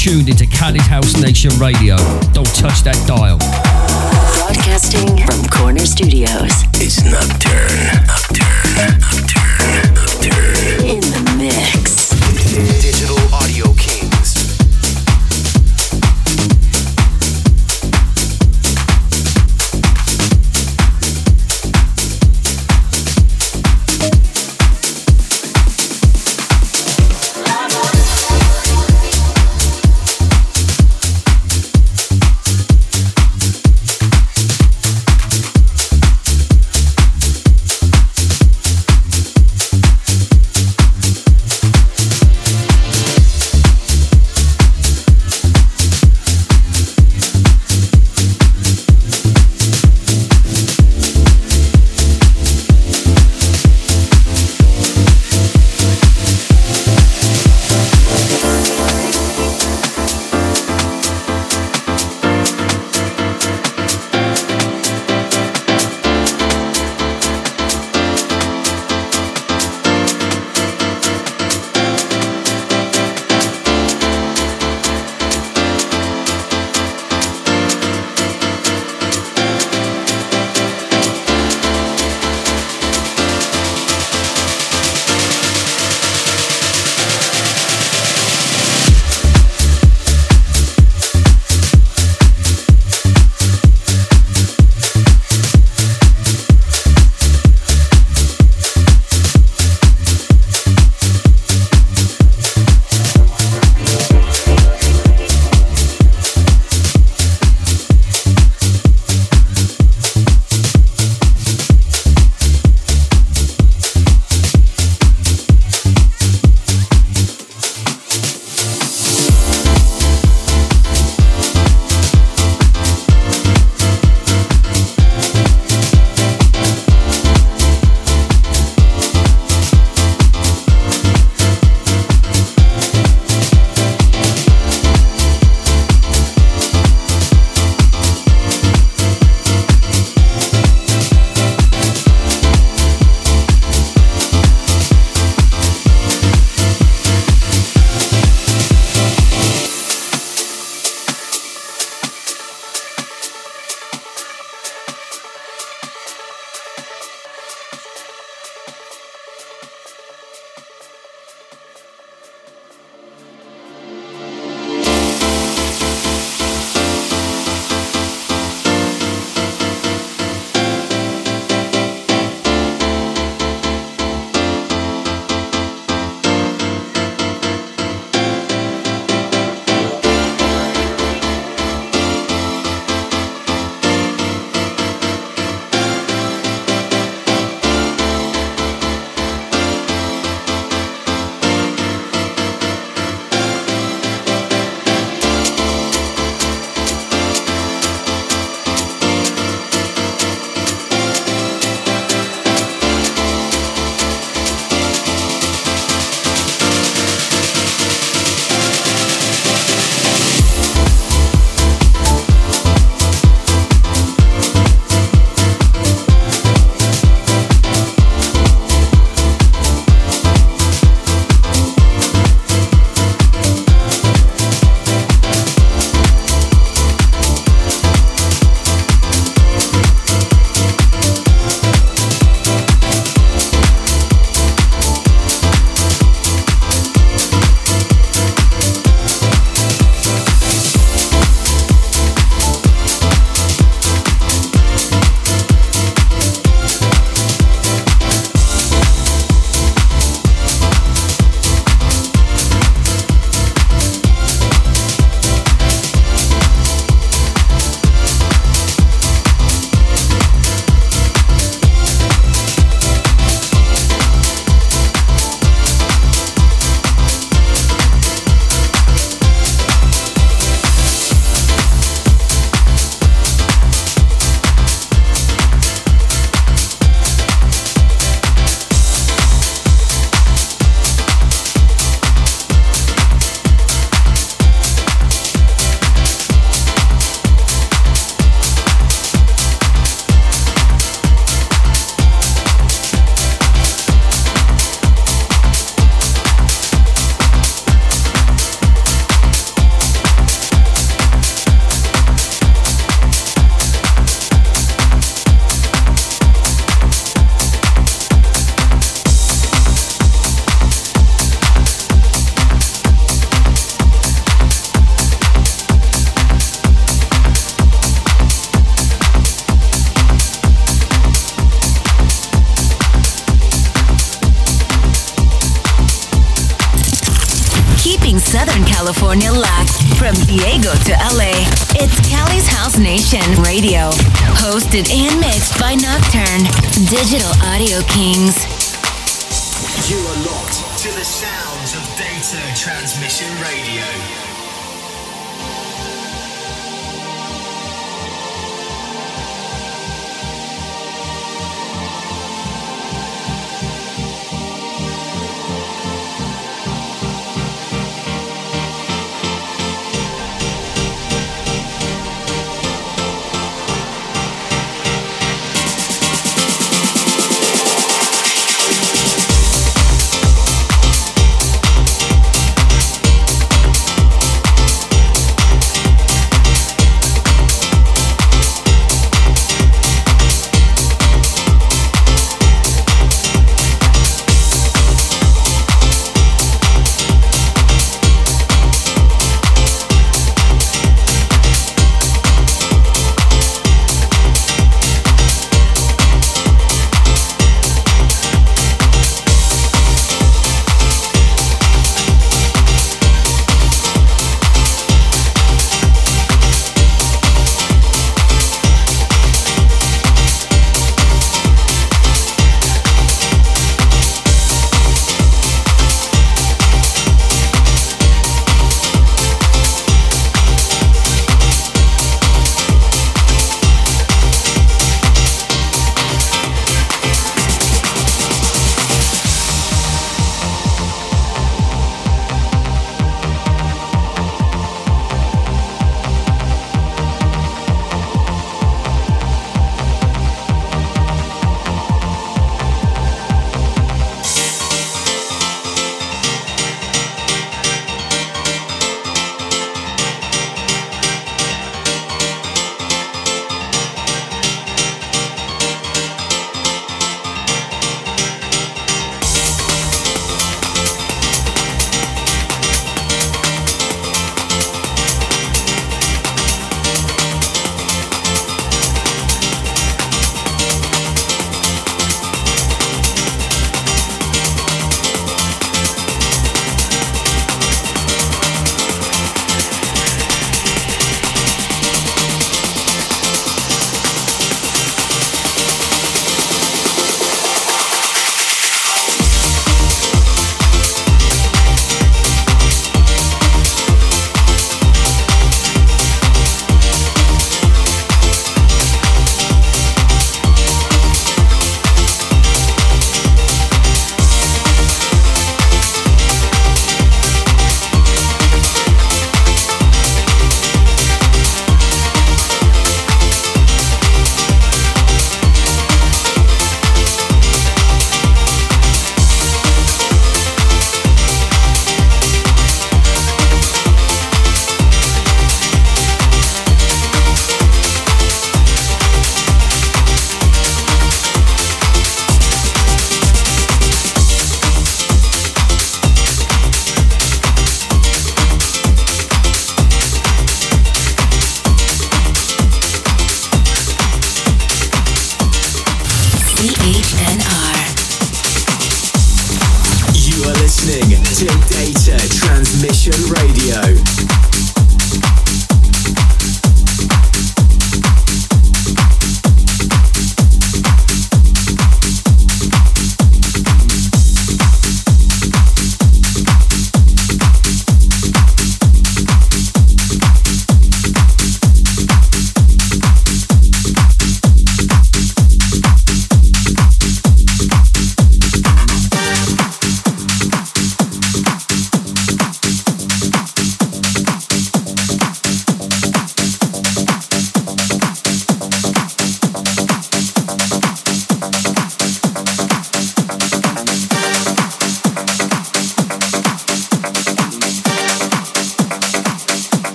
tuned into Cali House Nation Radio.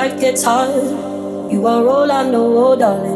night gets hard. You are all I know, oh darling.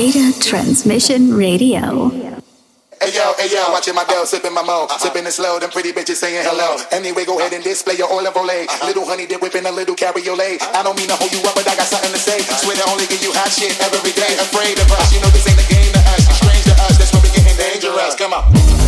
Data Transmission Radio. Hey yo, hey yo, watching my bell, sipping my mo, sipping it slow, them pretty bitches saying hello. Anyway, go ahead and display your oil and. Little honey dip whipping a little cabriolet. I don't mean to hold you up, but I got something to say. Swear to only give you hot shit every day. Afraid of us, you know this ain't a game to us. Strange to us, that's when we getting dangerous. Come on.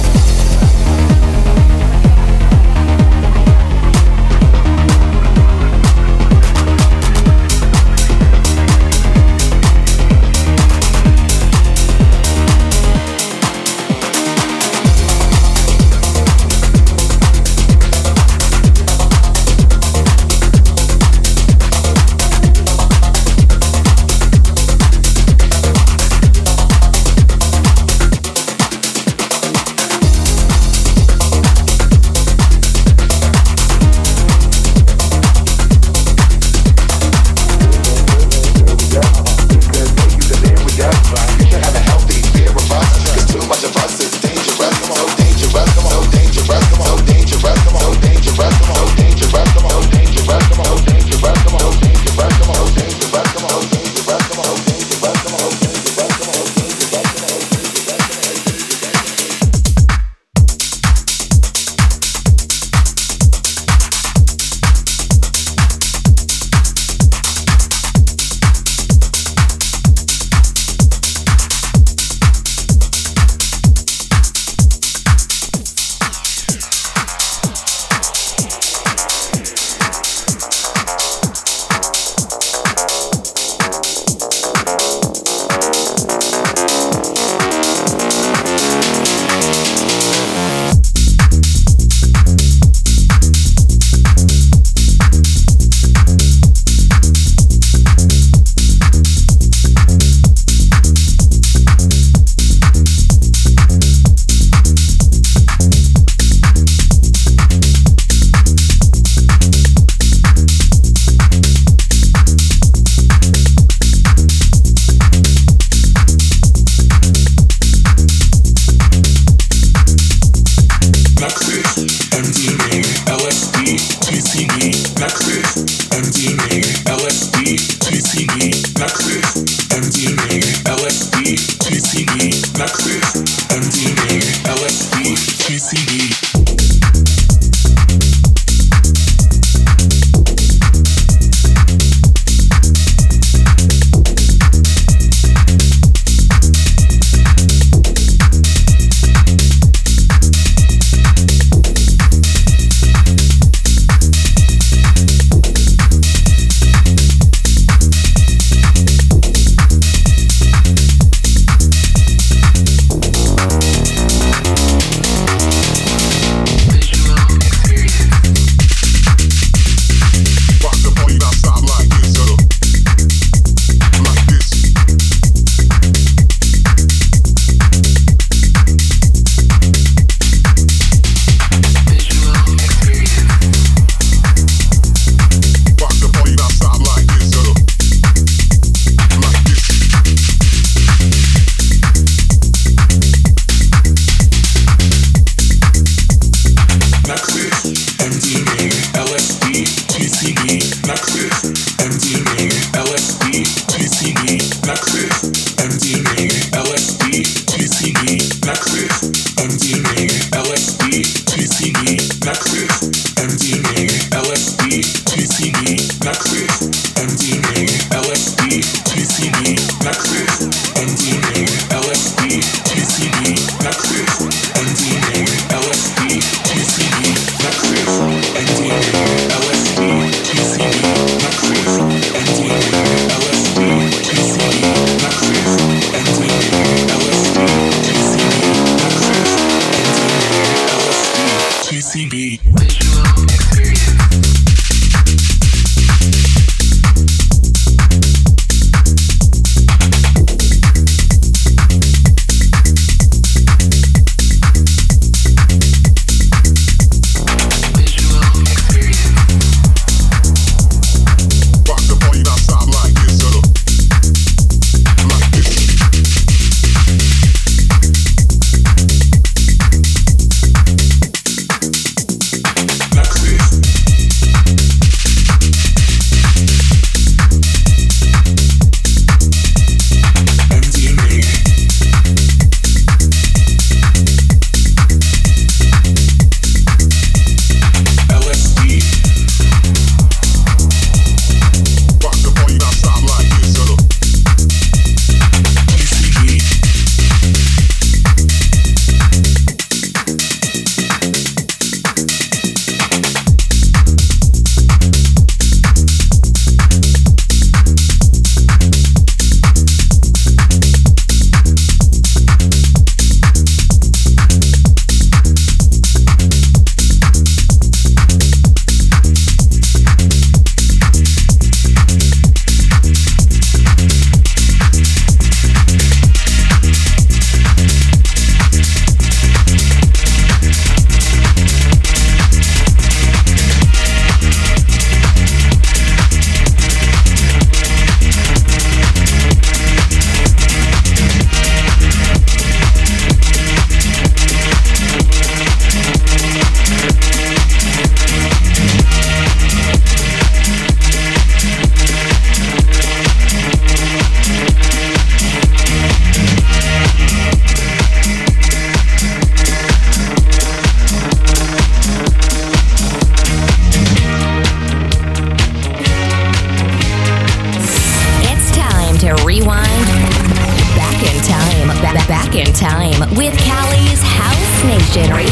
Visual experience.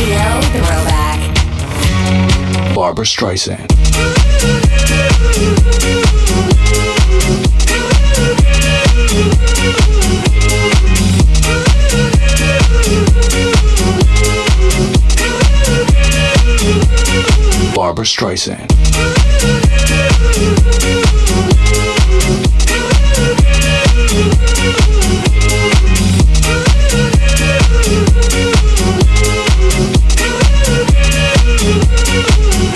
Radio Throwback. Barbra Streisand. Barbra Streisand. Barbra Streisand.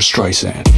Streisand.